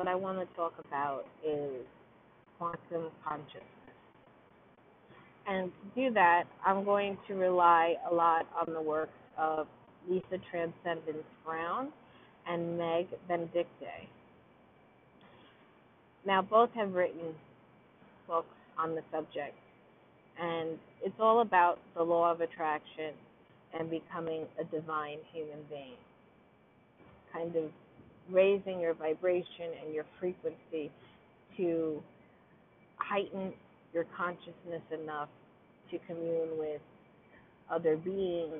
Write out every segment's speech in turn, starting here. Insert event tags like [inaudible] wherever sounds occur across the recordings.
what I want to talk about is quantum consciousness. And to do that, I'm going to rely a lot on the works of Lisa Transcendence Brown and Meg Benedicte. Now, both have written books on the subject, and it's all about the law of attraction and becoming a divine human being. Kind of raising your vibration and your frequency to heighten your consciousness enough to commune with other beings,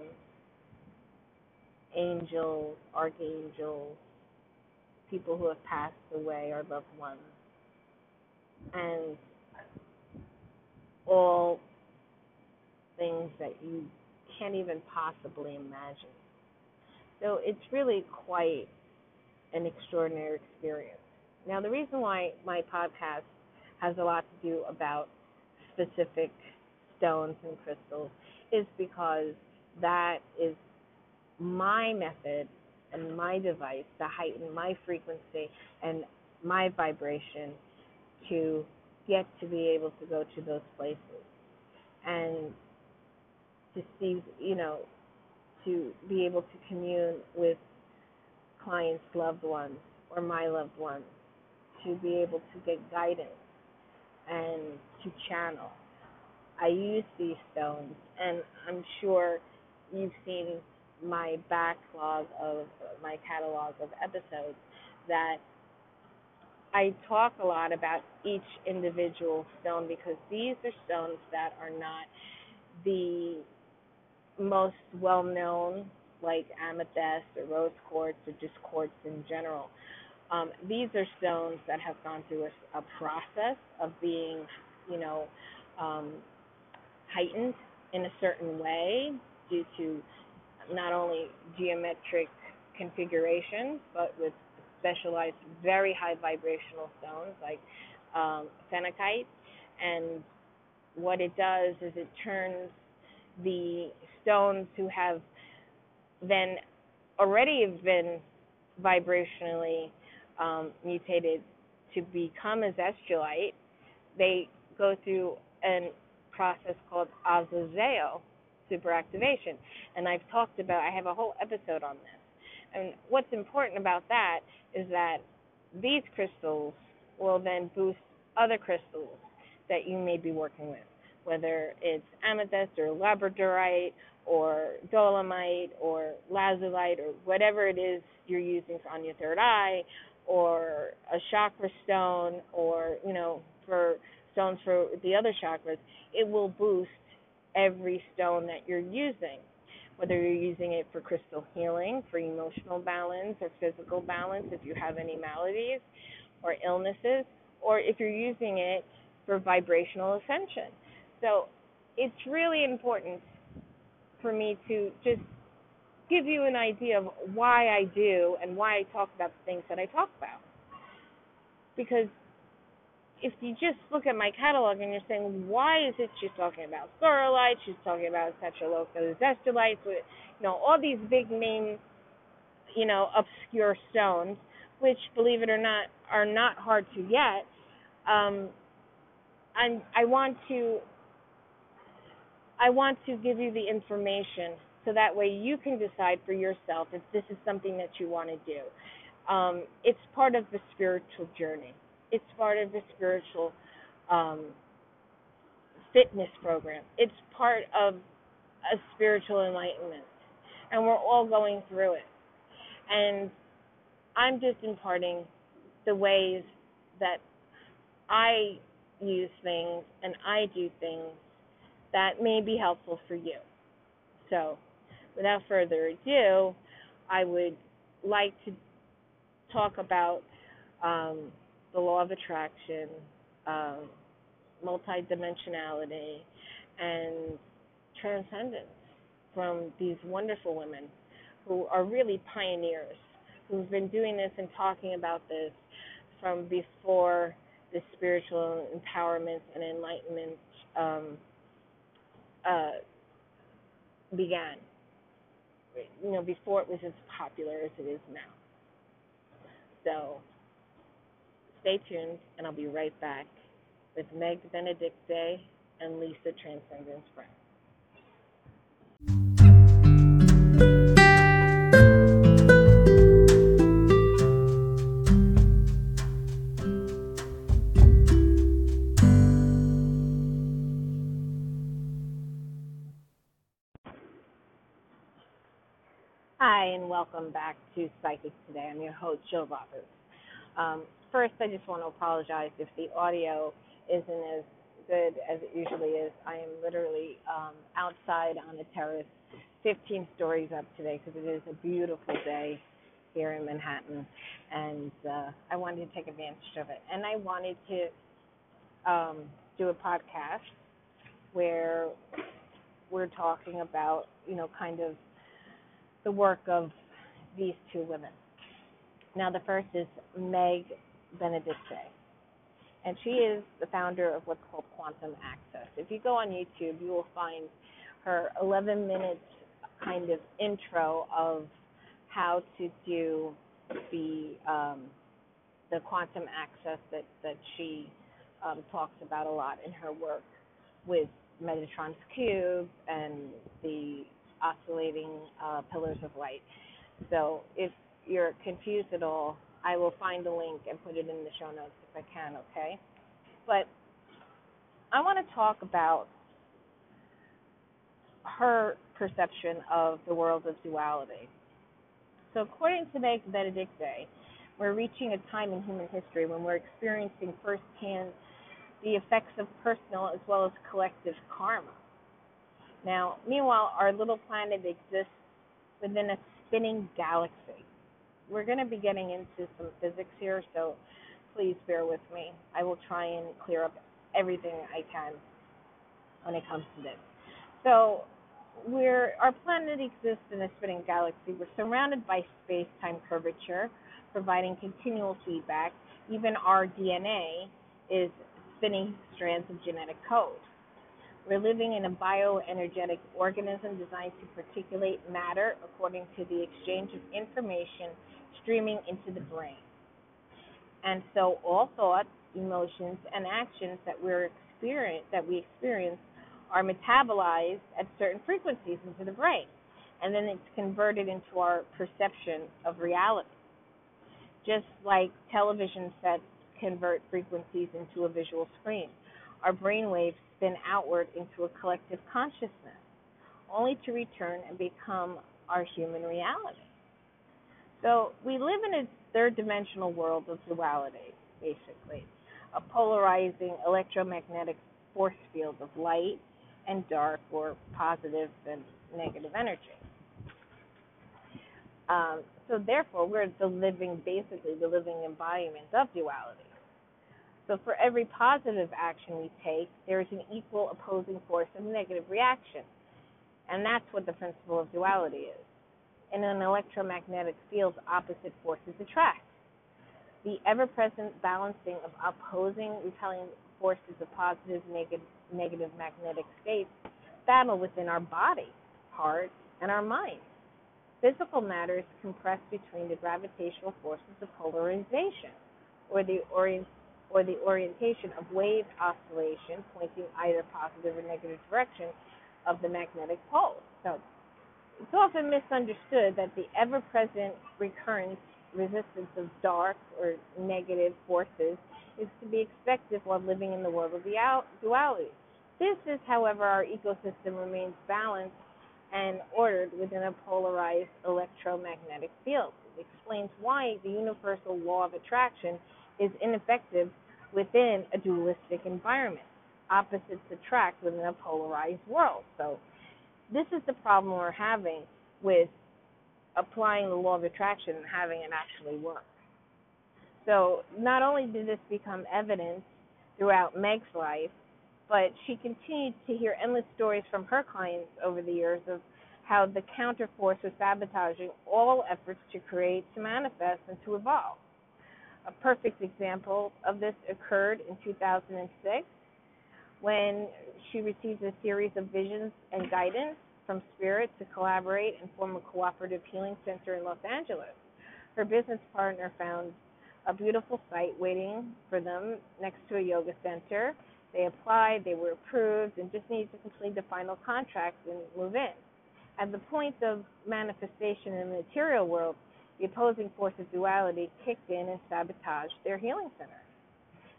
angels, archangels, people who have passed away, our loved ones, and all things that you can't even possibly imagine. So it's really quite an extraordinary experience. Now, the reason why my podcast has a lot to do about specific stones and crystals is because that is my method and my device to heighten my frequency and my vibration to get to be able to go to those places and to see, you know, to be able to commune with clients' loved ones or my loved ones, to be able to get guidance and to channel. I use these stones, and I'm sure you've seen my backlog of my catalog of episodes that I talk a lot about each individual stone because these are stones that are not the most well known, like amethyst or rose quartz or just quartz in general. Um, these are stones that have gone through a, a process of being, you know, um, heightened in a certain way due to not only geometric configurations, but with specialized, very high vibrational stones like um, phenakite. And what it does is it turns the stones who have then already have been vibrationally um, mutated to become Azeztulite, they go through a process called azozeo superactivation. And I've talked about, I have a whole episode on this. And what's important about that is that these crystals will then boost other crystals that you may be working with, whether it's amethyst or labradorite or dolomite or lazulite or whatever it is you're using on your third eye or a chakra stone or, you know, for stones for the other chakras, it will boost every stone that you're using whether you're using it for crystal healing, for emotional balance or physical balance, if you have any maladies or illnesses, or if you're using it for vibrational ascension. So it's really important for me to just give you an idea of why I do and why I talk about the things that I talk about. Because if you just look at my catalog and you're saying, why is it she's talking about Scarolite, she's talking about Tetraloca Zestulite, you know, all these big name, you know, obscure stones, which, believe it or not, are not hard to get. Um, and I want to, I want to give you the information so that way you can decide for yourself if this is something that you want to do. Um, it's part of the spiritual journey it's part of the spiritual um, fitness program. It's part of a spiritual enlightenment, and we're all going through it. And I'm just imparting the ways that I use things and I do things that may be helpful for you. So, without further ado, I would like to talk about um, the law of attraction, um, multidimensionality, and transcendence from these wonderful women who are really pioneers, who've been doing this and talking about this from before the spiritual empowerment and enlightenment um, uh, began. You know, before it was as popular as it is now. So stay tuned, and I'll be right back with Meg Benedicte and Lisa Transcendence Brown. Welcome back to Psychic Today. I'm your host, Jill Roberts. Um, first, I just want to apologize if the audio isn't as good as it usually is. I am literally um, outside on the terrace, 15 stories up today because it is a beautiful day here in Manhattan, and uh, I wanted to take advantage of it. And I wanted to um, do a podcast where we're talking about, you know, kind of the work of these two women. Now, the first is Meg Benedicte and she is the founder of what's called Quantum Access. If you go on YouTube, you will find her 11 minutes kind of intro of how to do the um, the quantum access that that she um, talks about a lot in her work with Metatron's cube and the oscillating uh, pillars of light. So if you're confused at all, I will find the link and put it in the show notes if I can, okay? But I want to talk about her perception of the world of duality. So, according to Meg Benedicte, we're reaching a time in human history when we're experiencing firsthand the effects of personal as well as collective karma. Now, meanwhile, our little planet exists within a spinning galaxy we're going to be getting into some physics here, so please bear with me. I will try and clear up everything I can when it comes to this. So, we're our planet exists in a spinning galaxy. We're surrounded by space-time curvature, providing continual feedback. Even our DNA is spinning strands of genetic code. We're living in a bioenergetic organism designed to particulate matter according to the exchange of information streaming into the brain. And so all thoughts, emotions, and actions that we're experience that we experience are metabolized at certain frequencies into the brain. And then it's converted into our perception of reality. Just like television sets convert frequencies into a visual screen, our brain waves spin outward into a collective consciousness, only to return and become our human reality. So we live in a third dimensional world of duality, basically, a polarizing electromagnetic force field of light and dark, or positive and negative energy. Um, so therefore, we're the living, basically, the living embodiment of duality. So for every positive action we take, there is an equal opposing force of negative reaction. And that's what the principle of duality is in an electromagnetic field, opposite forces attract. The ever present balancing of opposing repelling forces of positive, negative, negative magnetic states battle within our body, heart, and our mind. Physical matter is compressed between the gravitational forces of polarization, or the orient, or the orientation of wave oscillation pointing either positive or negative direction of the magnetic pole. So it's often misunderstood that the ever present recurrent resistance of dark or negative forces is to be expected while living in the world of duality. This is, however, our ecosystem remains balanced and ordered within a polarized electromagnetic field. It explains why the universal law of attraction is ineffective within a dualistic environment. Opposites attract within a polarized world. So this is the problem we're having with applying the law of attraction and having it actually work. So not only did this become evident throughout Meg's life, but she continued to hear endless stories from her clients over the years of how the counterforce was sabotaging all efforts to create, to manifest, and to evolve. A perfect example of this occurred in 2006 when she received a series of visions and guidance from Spirit to collaborate and form a cooperative healing center in Los Angeles. Her business partner found a beautiful site waiting for them next to a yoga center. They applied, they were approved, and just needed to complete the final contract and move in. At the point of manifestation in the material world, the opposing force of duality kicked in and sabotaged their healing center.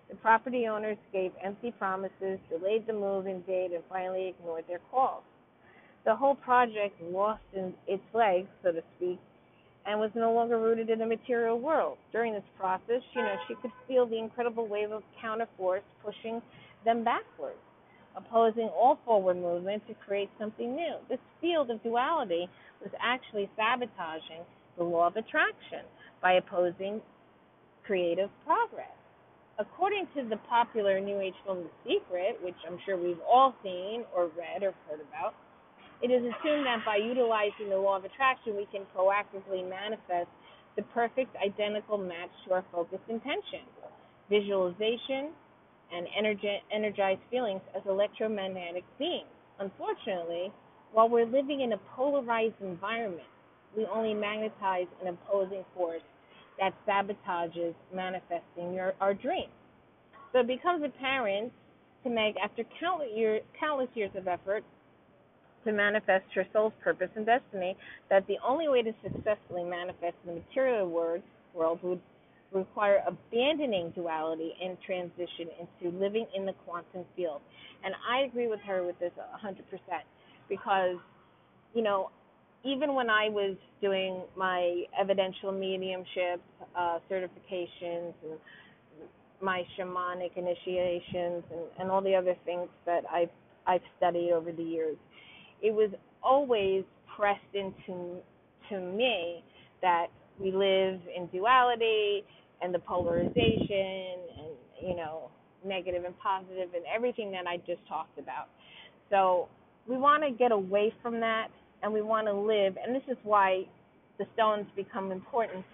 The property owners gave empty promises, delayed the move-in date, and finally ignored their calls. The whole project lost in its legs, so to speak, and was no longer rooted in the material world. During this process, you know, she could feel the incredible wave of counterforce pushing them backwards, opposing all forward movement to create something new. This field of duality was actually sabotaging the law of attraction by opposing creative progress. According to the popular New Age film The Secret, which I'm sure we've all seen or read or heard about, it is assumed that by utilizing the law of attraction, we can proactively manifest the perfect identical match to our focused intention. Visualization and energized feelings as electromagnetic beings. Unfortunately, while we're living in a polarized environment, we only magnetize an opposing force that sabotages manifesting your, our dreams. So it becomes apparent to Meg, after countless, year, countless years of effort to manifest her soul's purpose and destiny, that the only way to successfully manifest the material world, world would require abandoning duality and transition into living in the quantum field. And I agree with her with this 100% because, you know, even when I was doing my evidential mediumship uh, certifications and my shamanic initiations and, and all the other things that I've I've studied over the years, it was always pressed into to me that we live in duality and the polarization and you know negative and positive and everything that I just talked about. So we want to get away from that and we want to live and this is why the stones become important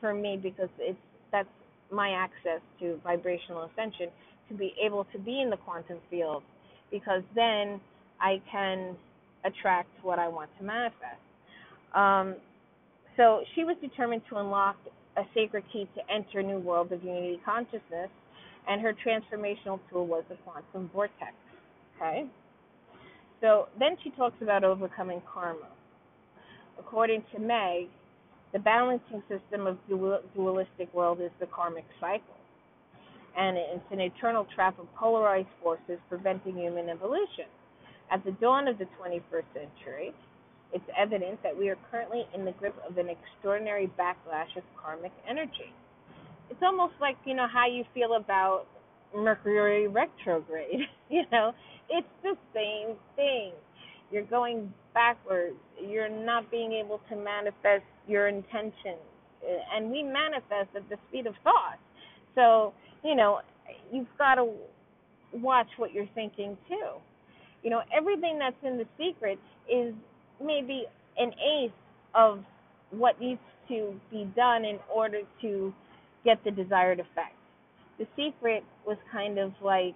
for me because it's that's my access to vibrational ascension to be able to be in the quantum field because then I can attract what I want to manifest. Um, so she was determined to unlock a sacred key to enter a new world of unity consciousness, and her transformational tool was the quantum vortex. Okay? So then she talks about overcoming karma. According to Meg, the balancing system of dual, dualistic world is the karmic cycle. And it's an eternal trap of polarized forces preventing human evolution. At the dawn of the 21st century, it's evident that we are currently in the grip of an extraordinary backlash of karmic energy. It's almost like, you know, how you feel about Mercury retrograde. [laughs] you know, it's the same thing. You're going backwards. You're not being able to manifest your intentions. Uh, and we manifest at the speed of thought. So, you know, you've got to watch what you're thinking too. You know, everything that's in the secret is maybe an eighth of what needs to be done in order to get the desired effect. The secret was kind of like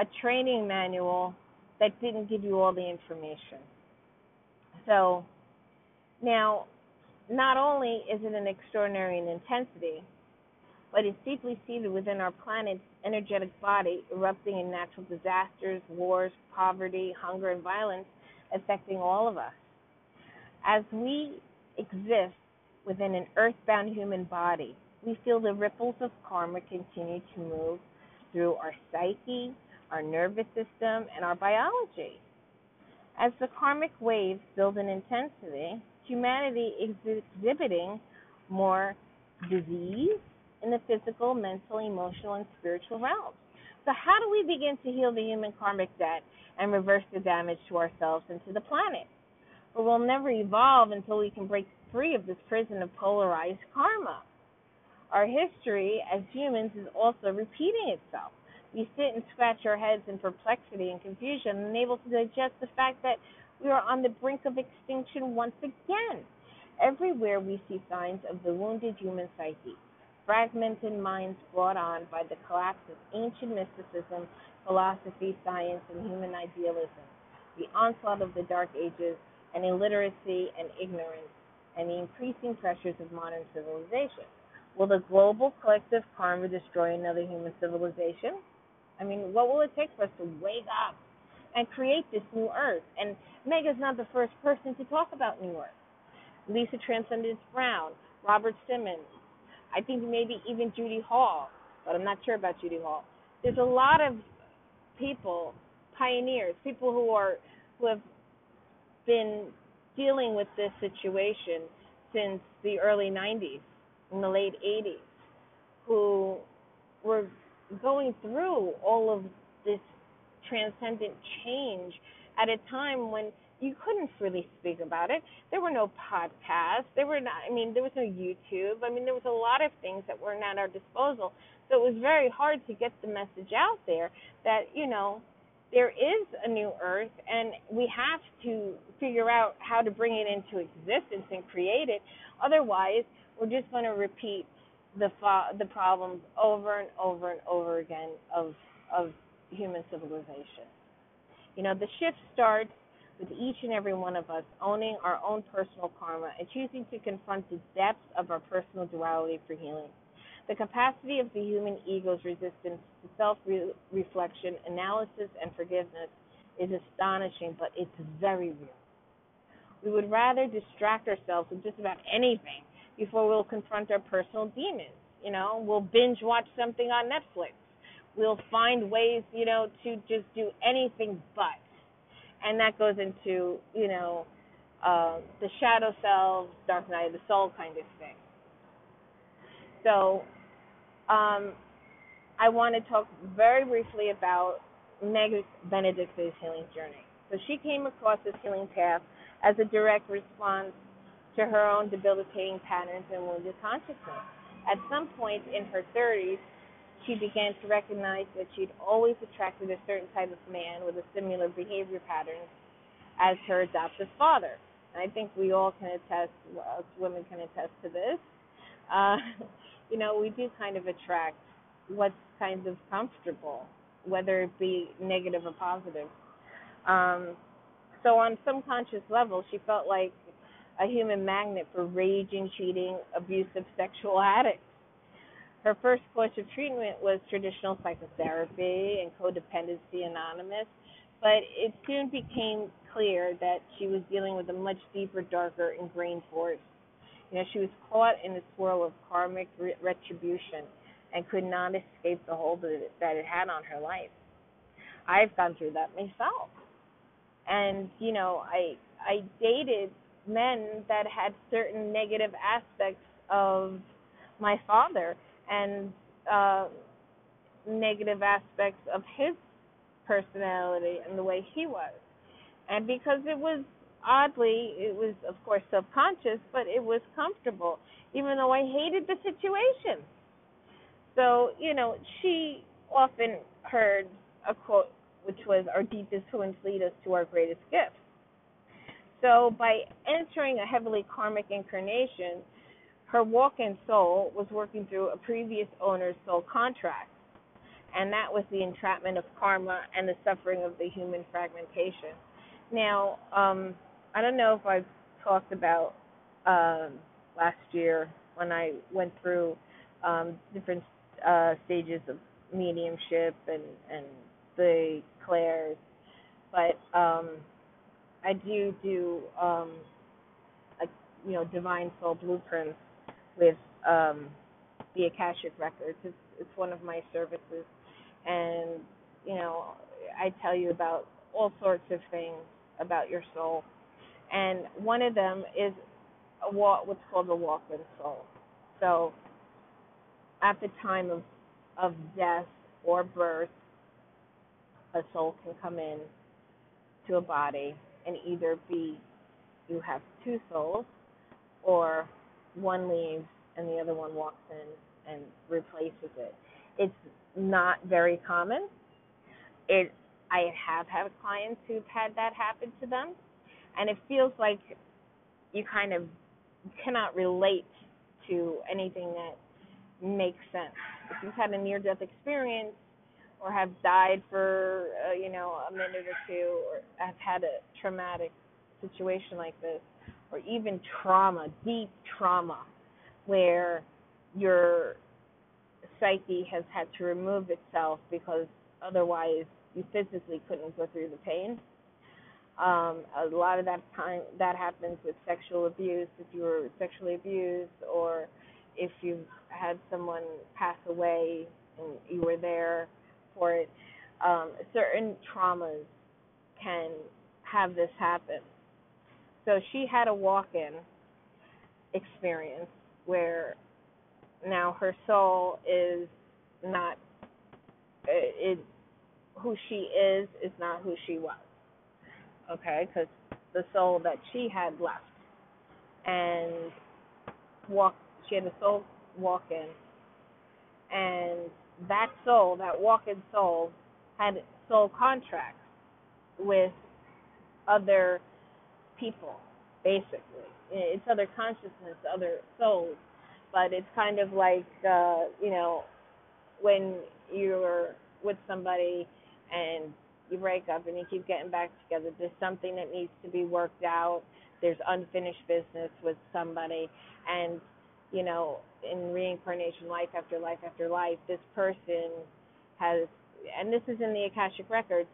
a training manual that didn't give you all the information. So now, not only is it an extraordinary in intensity, but it's deeply seated within our planet's energetic body, erupting in natural disasters, wars, poverty, hunger, and violence, affecting all of us. As we exist within an earthbound human body, we feel the ripples of karma continue to move through our psyche, our nervous system, and our biology. As the karmic waves build in intensity, humanity is exhibiting more disease, in the physical, mental, emotional, and spiritual realms. So, how do we begin to heal the human karmic debt and reverse the damage to ourselves and to the planet? But we'll never evolve until we can break free of this prison of polarized karma. Our history as humans is also repeating itself. We sit and scratch our heads in perplexity and confusion, unable to digest the fact that we are on the brink of extinction once again. Everywhere we see signs of the wounded human psyche fragmented minds brought on by the collapse of ancient mysticism, philosophy, science, and human idealism, the onslaught of the Dark Ages, and illiteracy and ignorance, and the increasing pressures of modern civilization. Will the global collective karma destroy another human civilization? I mean, what will it take for us to wake up and create this new earth? And Meg's not the first person to talk about new earth. Lisa Transcendence Brown, Robert Simmons, I think maybe even Judy Hall, but I'm not sure about Judy Hall. There's a lot of people, pioneers, people who are who have been dealing with this situation since the early 90s, in the late 80s, who were going through all of this transcendent change at a time when you couldn't really speak about it. There were no podcasts. There were not. I mean, there was no YouTube. I mean, there was a lot of things that weren't at our disposal. So it was very hard to get the message out there that you know there is a new Earth, and we have to figure out how to bring it into existence and create it. Otherwise, we're just going to repeat the fo- the problems over and over and over again of of human civilization. You know, the shift starts with each and every one of us owning our own personal karma and choosing to confront the depths of our personal duality for healing. The capacity of the human ego's resistance to self reflection, analysis, and forgiveness is astonishing, but it's very real. We would rather distract ourselves with just about anything before we'll confront our personal demons. You know, we'll binge watch something on Netflix. We'll find ways, you know, to just do anything but and that goes into you know uh, the shadow self, dark night of the soul kind of thing. So, um, I want to talk very briefly about Meg Benedicte's healing journey. So she came across this healing path as a direct response to her own debilitating patterns and wounded consciousness. At some point in her 30s, she began to recognize that she'd always attracted a certain type of man with a similar behavior patterns as her adoptive father. And I think we all can attest, us women can attest to this. Uh, [laughs] you know, we do kind of attract what's kind of comfortable, whether it be negative or positive. Um, so on some conscious level, she felt like a human magnet for raging, cheating, abusive sexual addicts her first course of treatment was traditional psychotherapy and codependency anonymous, but it soon became clear that she was dealing with a much deeper, darker, ingrained force. You know, she was caught in a swirl of karmic retribution and could not escape the hold that it had on her life. I've gone through that myself, and you know, I I dated men that had certain negative aspects of my father and uh, negative aspects of his personality and the way he was. And because it was oddly, it was of course subconscious, but it was comfortable, even though I hated the situation. So, you know, she often heard a quote which was, Our deepest wounds lead us to our greatest gifts. So, by entering a heavily karmic incarnation, her walk in soul was working through a previous owner's soul contract, and that was the entrapment of karma and the suffering of the human fragmentation. Now, um, I don't know if I've talked about um, last year when I went through um, different uh, stages of mediumship and and the clairs, but um, I do do um, a, you know divine soul blueprints with um, the Akashic Records. It's, it's one of my services, and you know, I tell you about all sorts of things about your soul, and one of them is a walk, what's called the walk in soul. So, at the time of of death or birth, a soul can come in to a body and either be you have two souls or one leaves and the other one walks in and replaces it. It's not very common. It I have had clients who've had that happen to them, and it feels like you kind of cannot relate to anything that makes sense. If you've had a near-death experience, or have died for uh, you know a minute or two, or have had a traumatic situation like this, or even trauma, deep trauma, where your psyche has had to remove itself because otherwise you physically couldn't go through the pain. Um, a lot of that time that happens with sexual abuse if you were sexually abused or if you've had someone pass away and you were there for it. Um, certain traumas can have this happen. So she had a walk in experience where now her soul is not it, it who she is is not who she was okay because the soul that she had left and walk she had a soul walk in and that soul that walk in soul had soul contracts with other people basically it's other consciousness other souls but it's kind of like uh, you know when you're with somebody and you break up and you keep getting back together. There's something that needs to be worked out. There's unfinished business with somebody, and you know, in reincarnation, life after life after life, this person has, and this is in the Akashic records,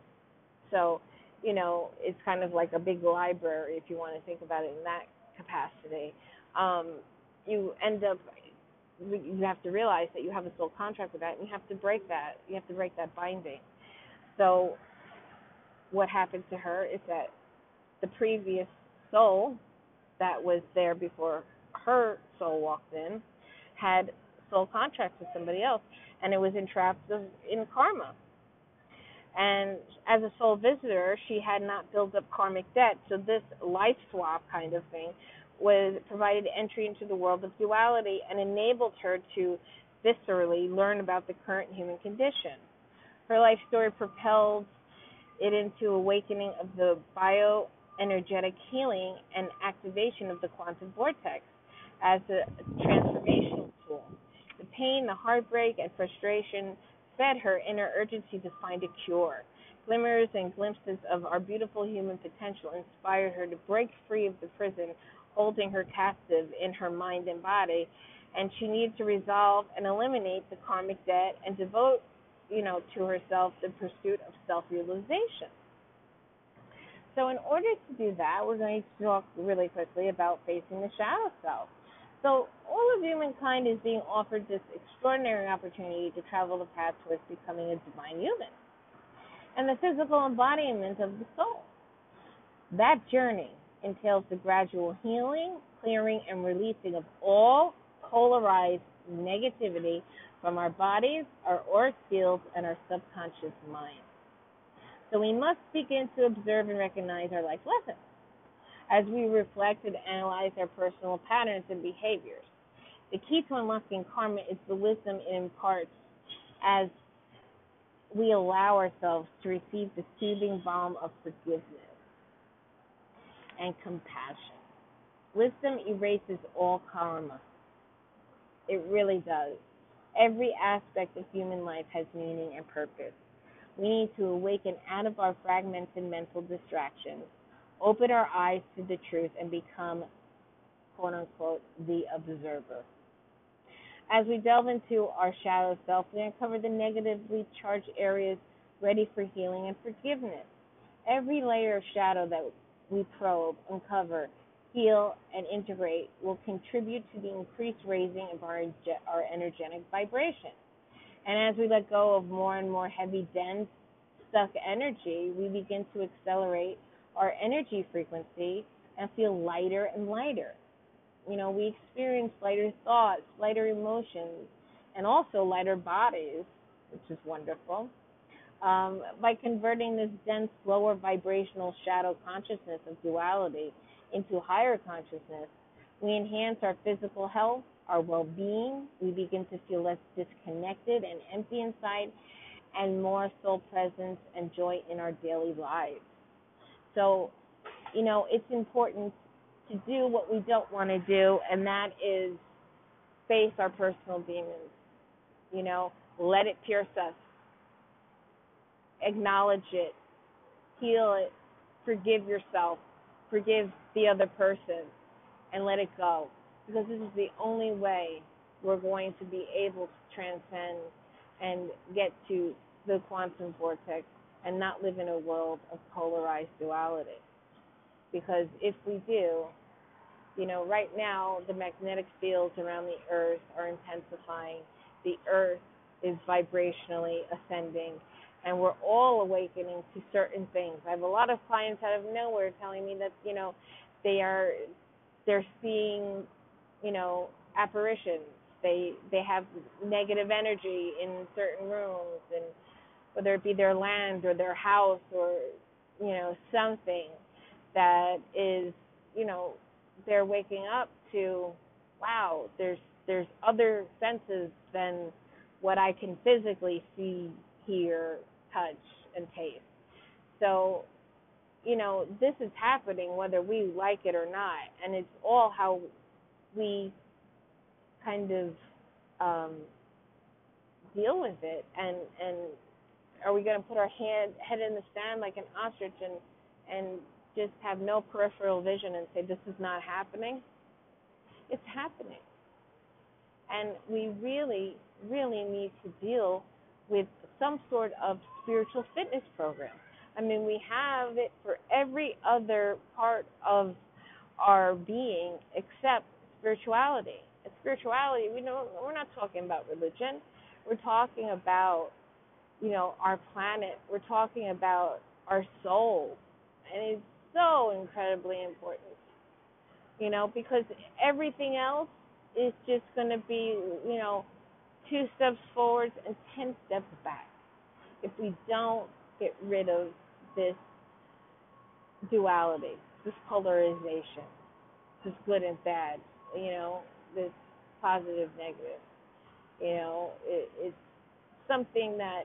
so you know, it's kind of like a big library if you want to think about it in that capacity. Um, you end up you have to realize that you have a soul contract with that and you have to break that you have to break that binding so what happened to her is that the previous soul that was there before her soul walked in had soul contracts with somebody else and it was entrapped in karma. And as a soul visitor she had not built up karmic debt. So this life swap kind of thing was provided entry into the world of duality and enabled her to viscerally learn about the current human condition. Her life story propelled it into awakening of the bioenergetic healing and activation of the quantum vortex as a transformational tool. The pain, the heartbreak, and frustration fed her inner urgency to find a cure. Glimmers and glimpses of our beautiful human potential inspired her to break free of the prison holding her captive in her mind and body, and she needs to resolve and eliminate the karmic debt and devote, you know, to herself the pursuit of self-realization. So, in order to do that, we're going to talk really quickly about facing the shadow self. So, all of humankind is being offered this extraordinary opportunity to travel the path towards becoming a divine human and the physical embodiment of the soul. That journey entails the gradual healing, clearing, and releasing of all polarized negativity from our bodies, our auric fields, and our subconscious mind. So we must begin to observe and recognize our life lessons as we reflect and analyze our personal patterns and behaviors. The key to unlocking karma is the wisdom it imparts as we allow ourselves to receive the soothing balm of forgiveness and compassion. Wisdom erases all karma. It really does. Every aspect of human life has meaning and purpose. We need to awaken out of our fragmented mental distractions, open our eyes to the truth, and become, quote unquote, the observer. As we delve into our shadow self, we uncover the negatively charged areas ready for healing and forgiveness. Every layer of shadow that we probe, uncover, heal, and integrate will contribute to the increased raising of our, our energetic vibration. And as we let go of more and more heavy, dense, stuck energy, we begin to accelerate our energy frequency and feel lighter and lighter. You know, we experience lighter thoughts, lighter emotions, and also lighter bodies, which is wonderful. Um, by converting this dense, lower vibrational shadow consciousness of duality into higher consciousness, we enhance our physical health, our well being. We begin to feel less disconnected and empty inside, and more soul presence and joy in our daily lives. So, you know, it's important to do what we don't want to do, and that is face our personal demons. You know, let it pierce us. Acknowledge it, heal it, forgive yourself, forgive the other person, and let it go. Because this is the only way we're going to be able to transcend and get to the quantum vortex and not live in a world of polarized duality. Because if we do, you know, right now the magnetic fields around the earth are intensifying. The earth is vibrationally ascending and we're all awakening to certain things. I have a lot of clients out of nowhere telling me that, you know, they are they're seeing, you know, apparitions. They they have negative energy in certain rooms and whether it be their land or their house or you know something that is you know they're waking up to wow there's there's other senses than what I can physically see hear touch and taste. So you know this is happening whether we like it or not. And it's all how we kind of um deal with it and and are we going to put our head head in the sand like an ostrich and and just have no peripheral vision and say this is not happening? It's happening. And we really, really need to deal with some sort of spiritual fitness program. I mean, we have it for every other part of our being except spirituality. And spirituality, we know we're not talking about religion. We're talking about you know, our planet. We're talking about our soul. And it's so incredibly important. You know, because everything else is just going to be, you know, two steps forward and 10 steps back. If we don't get rid of this duality, this polarization, this good and bad, you know, this positive, negative, you know, it, it's something that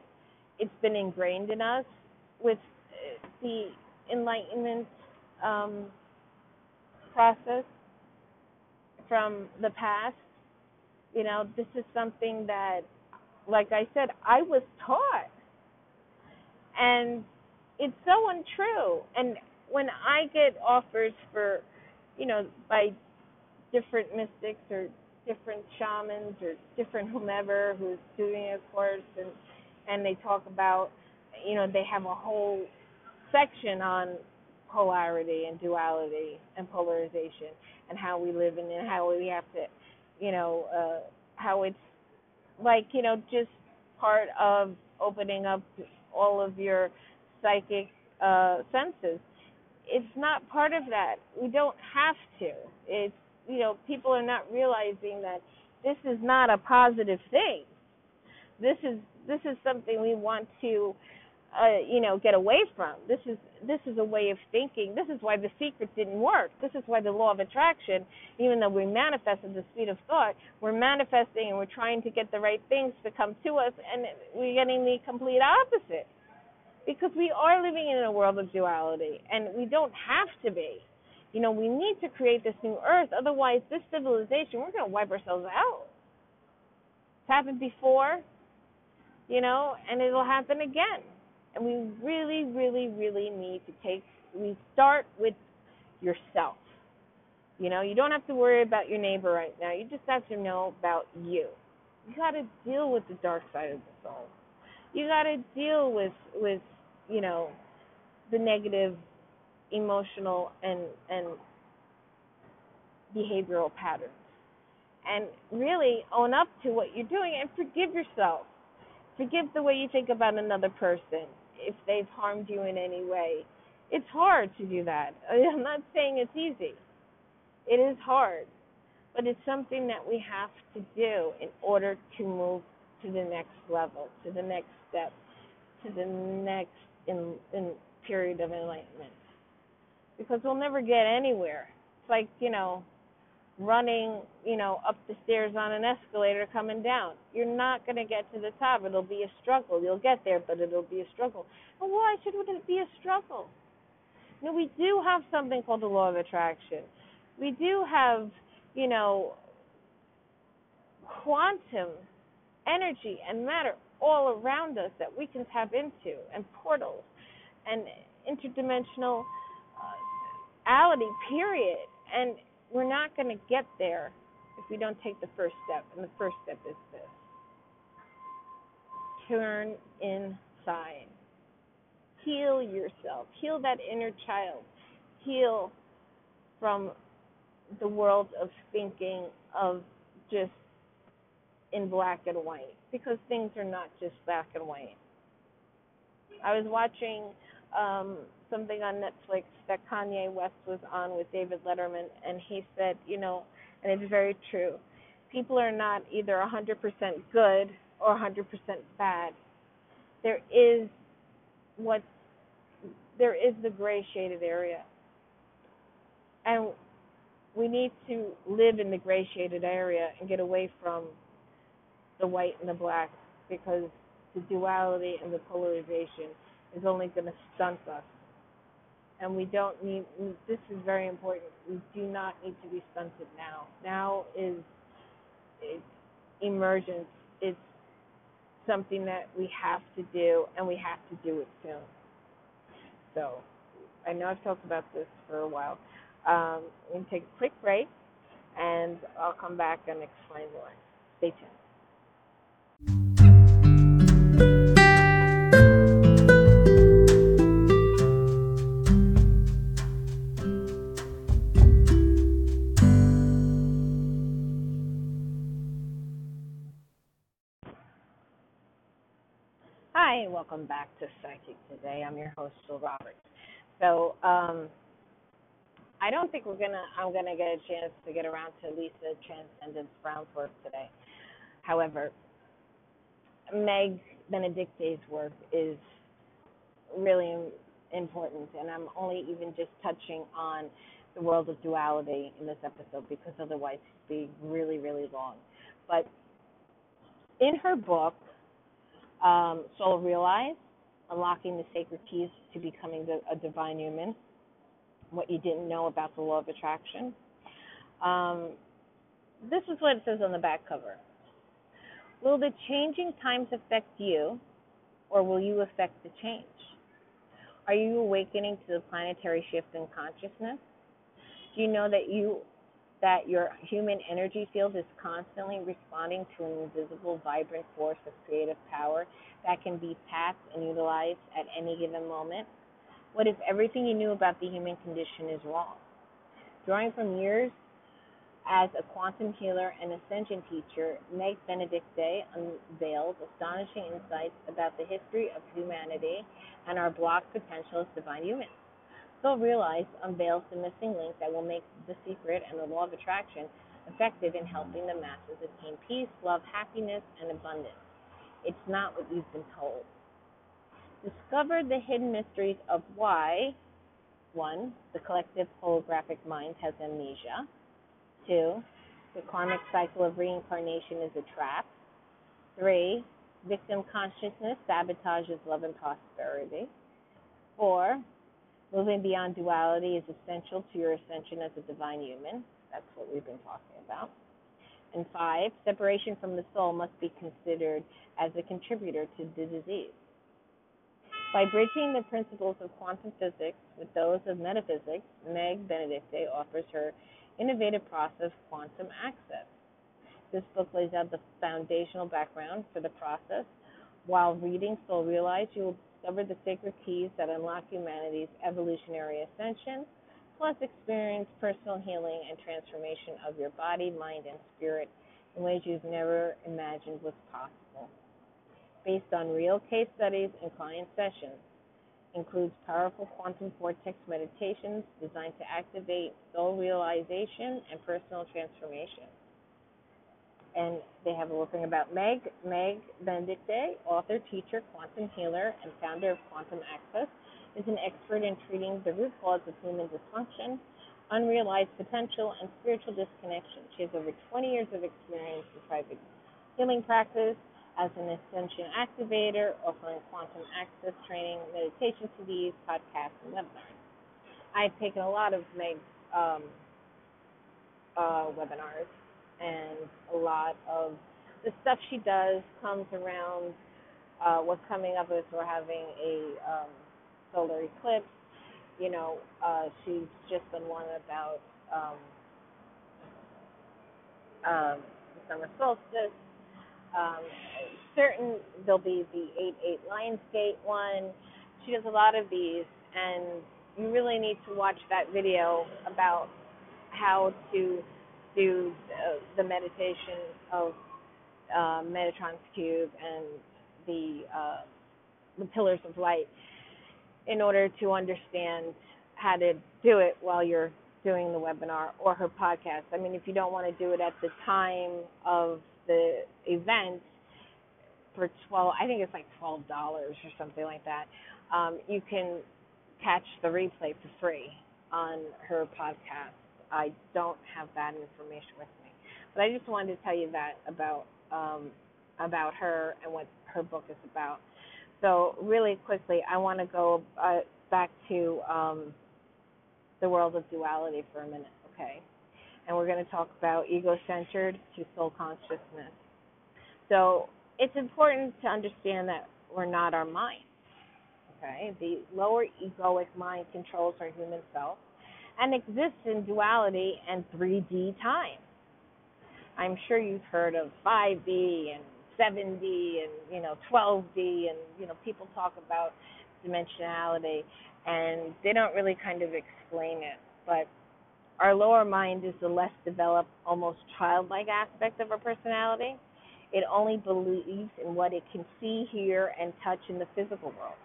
it's been ingrained in us with the enlightenment um, process from the past. You know, this is something that, like I said, I was taught. And it's so untrue. And when I get offers for, you know, by different mystics or different shamans or different whomever who's doing a course and and they talk about, you know, they have a whole section on polarity and duality and polarization and how we live in and how we have to, you know, uh, how it's like, you know, just part of opening up all of your psychic uh, senses. It's not part of that. We don't have to. It's, you know, people are not realizing that this is not a positive thing. This is this is something we want to uh, you know get away from. This is this is a way of thinking. This is why the secret didn't work. This is why the law of attraction even though we manifest at the speed of thought we're manifesting and we're trying to get the right things to come to us and we're getting the complete opposite. Because we are living in a world of duality and we don't have to be. You know we need to create this new earth otherwise this civilization we're going to wipe ourselves out. It's happened before you know, and it'll happen again. And we really, really, really need to take, we start with yourself. You know, you don't have to worry about your neighbor right now. You just have to know about you. You got to deal with the dark side of the soul. You got to deal with with you know the negative emotional and and behavioral patterns. And really own up to what you're doing and forgive yourself Forgive the way you think about another person if they've harmed you in any way. It's hard to do that. [laughs] I'm not saying it's easy. It is hard. But it's something that we have to do in order to move to the next level, to the next step, to the next in, in period of enlightenment. Because we'll never get anywhere. It's like, you know, running, you know, up the stairs on an escalator coming down. You're not going to get to the top. It'll be a struggle. You'll get there, but it'll be a struggle. And why should it be a struggle? You know, we do have something called the law of attraction. We do have, you know, quantum energy and matter all around us that we can tap into, and portals, and interdimensional uh, ality, period. And we're not going to get there if we don't take the first step. And the first step is this turn inside, heal yourself, heal that inner child, heal from the world of thinking of just in black and white because things are not just black and white. I was watching um something on Netflix that Kanye West was on with David Letterman and he said, you know, and it's very true. People are not either 100% good or 100% bad. There is what there is the gray shaded area. And we need to live in the gray shaded area and get away from the white and the black because the duality and the polarization is only going to stunt us. And we don't need, this is very important. We do not need to be stunted now. Now is it's emergence. It's something that we have to do, and we have to do it soon. So, I know I've talked about this for a while. Um, we can take a quick break, and I'll come back and explain more. Stay tuned. Welcome back to Psychic Today. I'm your host, Jill Roberts. So, um, I don't think we're gonna. I'm gonna get a chance to get around to Lisa Transcendence Brown's work today. However, Meg Benedicte's work is really important, and I'm only even just touching on the world of duality in this episode because otherwise it'd be really, really long. But in her book, um, Soul Realize, Unlocking the Sacred Keys to Becoming the, a Divine Human, what you didn't know about the law of attraction. Um, this is what it says on the back cover. Will the changing times affect you, or will you affect the change? Are you awakening to the planetary shift in consciousness? Do you know that you that your human energy field is constantly responding to an invisible, vibrant force of creative power that can be tapped and utilized at any given moment? What if everything you knew about the human condition is wrong? Drawing from years as a quantum healer and ascension teacher, Meg Benedicte unveils astonishing insights about the history of humanity and our blocked potential as divine humans. Soul Realize unveils the missing link that will make The Secret and the Law of Attraction effective in helping the masses attain peace, love, happiness, and abundance. It's not what you've been told. Discover the hidden mysteries of why 1. The collective holographic mind has amnesia. 2. The karmic cycle of reincarnation is a trap. 3. Victim consciousness sabotages love and prosperity. 4. Moving beyond duality is essential to your ascension as a divine human. That's what we've been talking about. And five, separation from the soul must be considered as a contributor to the disease. By bridging the principles of quantum physics with those of metaphysics, Meg Benedicte offers her innovative process, quantum access. This book lays out the foundational background for the process. While reading Soul Realize, you will discover the sacred keys that unlock humanity's evolutionary ascension, plus experience personal healing and transformation of your body, mind, and spirit in ways you've never imagined was possible. Based on real case studies and client sessions, includes powerful quantum vortex meditations designed to activate soul realization and personal transformation and they have a little thing about Meg, Meg Benedicte, author, teacher, quantum healer, and founder of Quantum Access, is an expert in treating the root cause of human dysfunction, unrealized potential, and spiritual disconnection. She has over 20 years of experience in private healing practice as an ascension activator, offering quantum access training, meditation CDs, podcasts, and webinars. I've taken a lot of Meg's um, uh, webinars and a lot of the stuff she does comes around uh, what's coming up is we're having a um, solar eclipse. You know, uh, she's just done one about um, um, the summer solstice. Um, certain there'll be the eight eight Lionsgate one. She does a lot of these, and you really need to watch that video about how to do the, the meditation of uh, Metatron's cube and the uh, the pillars of light in order to understand how to do it while you're doing the webinar or her podcast. I mean, if you don't want to do it at the time of the event for 12, I think it's like $12 or something like that, um, you can catch the replay for free on her podcast. I don't have that information with me, but I just wanted to tell you that about um, about her and what her book is about. So really quickly, I want to go uh, back to um, the world of duality for a minute, okay? And we're going to talk about ego-centered to soul consciousness. So it's important to understand that we're not our mind. Okay, the lower egoic mind controls our human self and exists in duality and 3D time. I'm sure you've heard of 5D and 7D and you know 12D and you know people talk about dimensionality and they don't really kind of explain it. But our lower mind is the less developed almost childlike aspect of our personality. It only believes in what it can see hear and touch in the physical world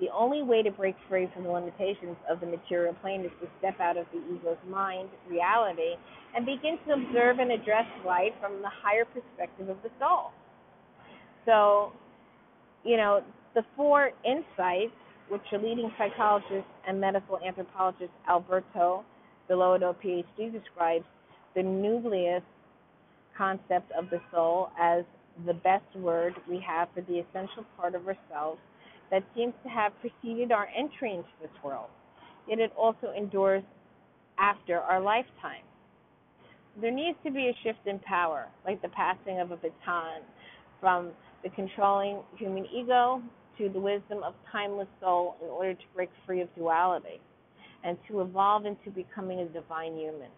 the only way to break free from the limitations of the material plane is to step out of the ego's mind reality and begin to observe and address life from the higher perspective of the soul. So, you know, the four insights, which a leading psychologist and medical anthropologist Alberto Villoldo, PhD, describes the nucleus concept of the soul as the best word we have for the essential part of ourselves that seems to have preceded our entry into this world, yet it also endures after our lifetime. There needs to be a shift in power, like the passing of a baton from the controlling human ego to the wisdom of timeless soul in order to break free of duality and to evolve into becoming a divine human.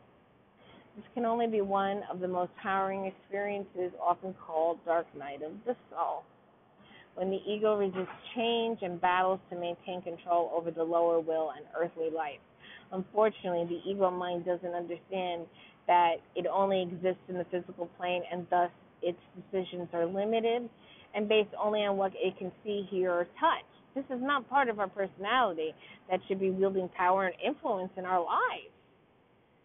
This can only be one of the most towering experiences, often called dark night of the soul when the ego resists change and battles to maintain control over the lower will and earthly life. Unfortunately, the ego mind doesn't understand that it only exists in the physical plane and thus its decisions are limited and based only on what it can see, hear, or touch. This is not part of our personality that should be wielding power and influence in our lives.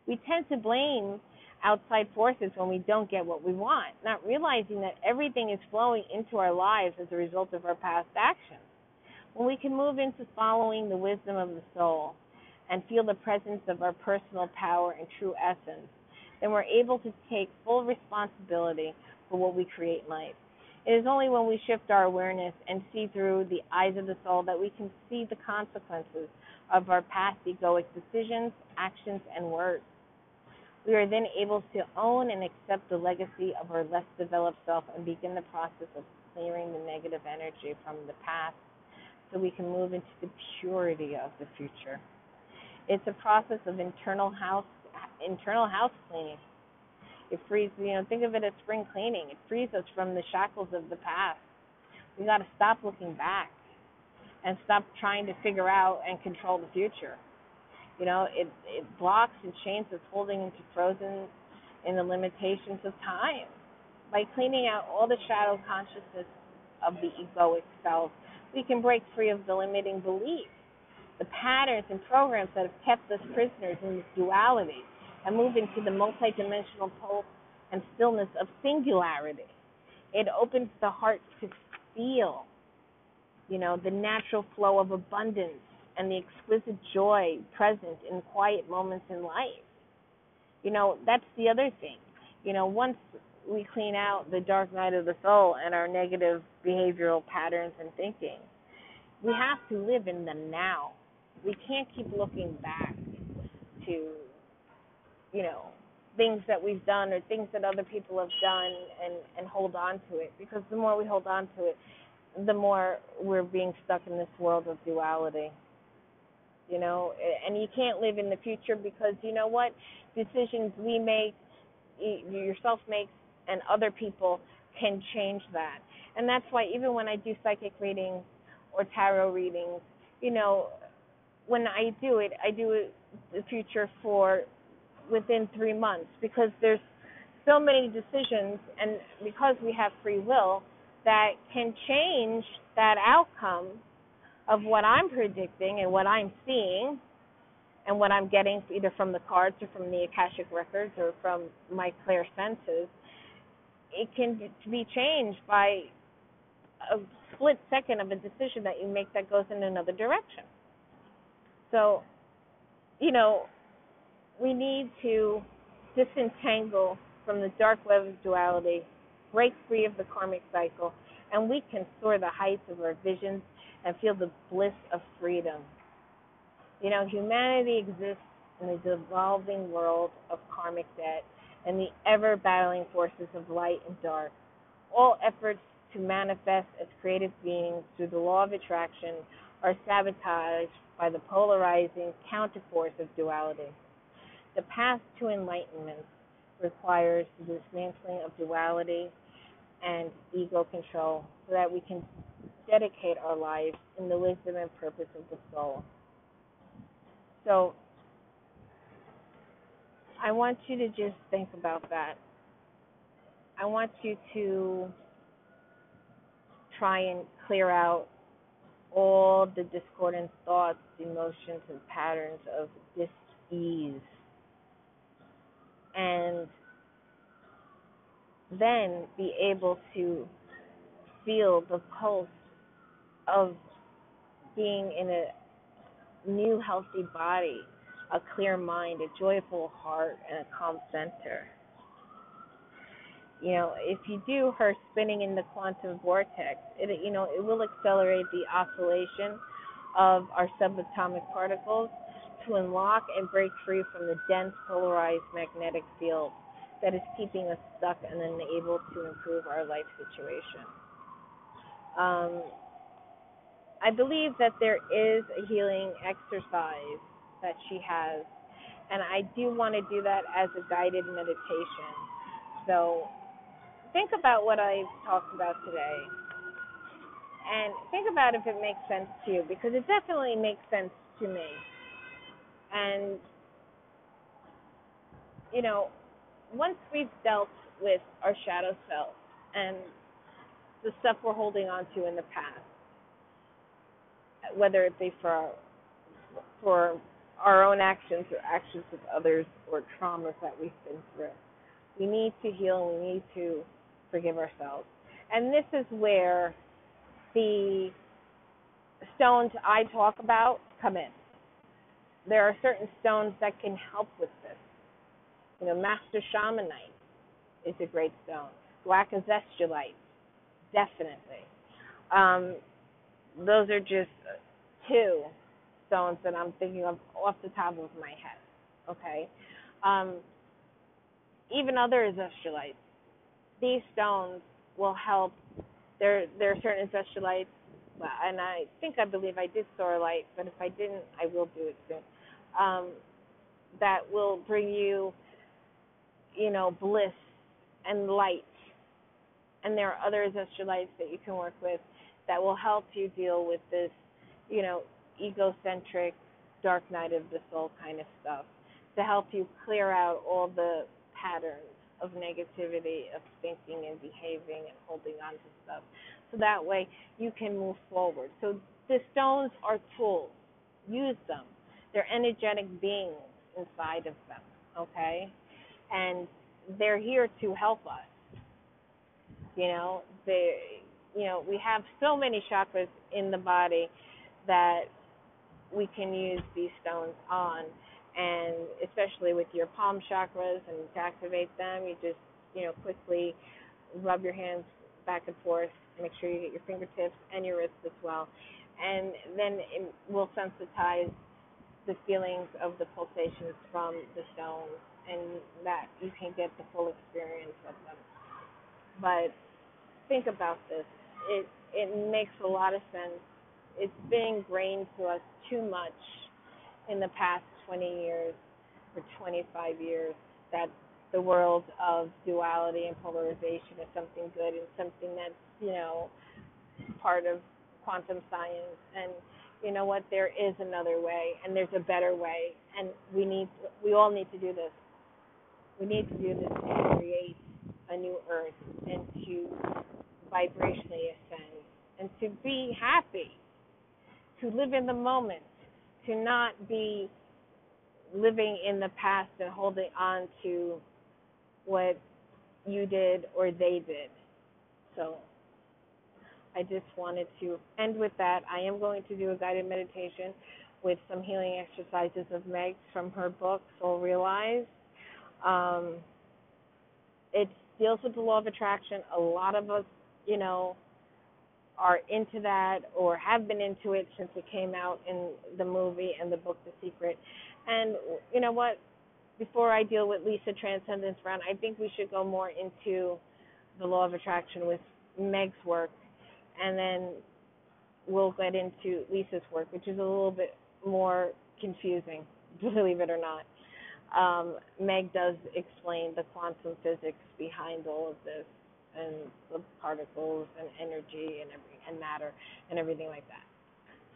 We tend to blame outside forces when we don't get what we want, not realizing that everything is flowing into our lives as a result of our past actions. When we can move into following the wisdom of the soul and feel the presence of our personal power and true essence, then we're able to take full responsibility for what we create in life. It is only when we shift our awareness and see through the eyes of the soul that we can see the consequences of our past egoic decisions, actions, and words. We are then able to own and accept the legacy of our less developed self and begin the process of clearing the negative energy from the past so we can move into the purity of the future. It's a process of internal house internal house cleaning. It frees you know, think of it as spring cleaning. It frees us from the shackles of the past. We gotta stop looking back and stop trying to figure out and control the future. You know, it it blocks and chains us holding into frozen in the limitations of time. By cleaning out all the shadow consciousness of the egoic self, we can break free of the limiting beliefs, the patterns and programs that have kept us prisoners in this duality, and move into the multidimensional pulse and stillness of singularity. It opens the heart to feel, you know, the natural flow of abundance and the exquisite joy present in quiet moments in life. You know, that's the other thing. You know, once we clean out the dark night of the soul and our negative behavioral patterns and thinking, we have to live in the now. We can't keep looking back to, you know, things that we've done or things that other people have done and and hold on to it because the more we hold on to it the more we're being stuck in this world of duality you know and you can't live in the future because you know what decisions we make yourself makes and other people can change that. And that's why even when I do psychic readings or tarot readings, you know, when I do it, I do it the future for within three months because there's so many decisions and because we have free will that can change that outcome of what I'm predicting and what I'm seeing and what I'm getting either from the cards or from the Akashic records or from my clear senses, it can be changed by a split second of a decision that you make that goes in another direction. So, you know, we need to disentangle from the dark web of duality, break free of the karmic cycle, and we can soar the heights of our visions and feel the bliss of freedom. You know, humanity exists in a devolving world of karmic debt and the ever battling forces of light and dark. All efforts to manifest as creative beings through the law of attraction are sabotaged by the polarizing counterforce of duality. The path to enlightenment requires the dismantling of duality and ego control so that we can dedicate our lives in the wisdom and purpose of the soul. So, I want you to just think about that. I want you to try and clear out all the discordant thoughts, emotions, and patterns of dis ease. And then be able to feel the pulse of being in a new healthy body, a clear mind, a joyful heart, and a calm center. You know, if you do her spinning in the quantum vortex, it you know it will accelerate the oscillation of our subatomic particles to unlock and break free from the dense polarized magnetic field that is keeping us stuck and unable to improve our life situation. Um, I believe that there is a healing exercise that she has, and I do want to do that as a guided meditation. So think about what I've talked about today and think about if it makes sense to you because it definitely makes sense to me. And, you know, once we've dealt with our shadow self and the stuff we're holding on to in the past, whether it be for our, for our own actions or actions of others or traumas that we've been through, we need to heal we need to forgive ourselves. And this is where the stones I talk about come in. There are certain stones that can help with this. You know, Master Shamanite is a great stone. Black Glaucozestulite, definitely. Um, those are just two stones that I'm thinking of off the top of my head. Okay. Um, even other Azeztulites. These stones will help. There, there are certain Azeztulites, and I think I believe I did light, but if I didn't, I will do it soon. Um, that will bring you you know, bliss and light. And there are other Azeztulites that you can work with that will help you deal with this, you know, egocentric, dark night of the soul kind of stuff to help you clear out all the patterns of negativity, of thinking and behaving and holding on to stuff. So that way you can move forward. So the stones are tools. Use them. They're energetic beings inside of them. Okay? and they're here to help us. You know, they you know, we have so many chakras in the body that we can use these stones on and especially with your palm chakras and to activate them you just you know quickly rub your hands back and forth make sure you get your fingertips and your wrists as well and then it will sensitize the feelings of the pulsations from the stones and that you can get the full experience of them. But think about this. It it makes a lot of sense. It's been ingrained to us too much in the past 20 years or 25 years that the world of duality and polarization as something good and something that's you know part of quantum science. And you know what? There is another way and there's a better way. And we need we all need to do this. We need to do this to create a new earth and to vibrationally ascend and to be happy to live in the moment to not be living in the past and holding on to what you did or they did so I just wanted to end with that. I am going to do a guided meditation with some healing exercises of Meg's from her book, Soul Realized. Um, it deals with the law of attraction. A lot of us, you know, are into that or have been into it since it came out in the movie and the book The Secret. And you know what? Before I deal with Lisa Transcendence Brown, I think we should go more into the law of attraction with Meg's work and then we'll get into Lisa's work, which is a little bit more confusing, [laughs] believe it or not. Um, Meg does explain the quantum physics behind all of this and the particles and energy and every and matter and everything like that.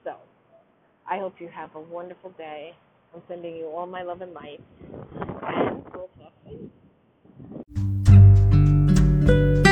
So I hope you have a wonderful day. I'm sending you all my love and light. And.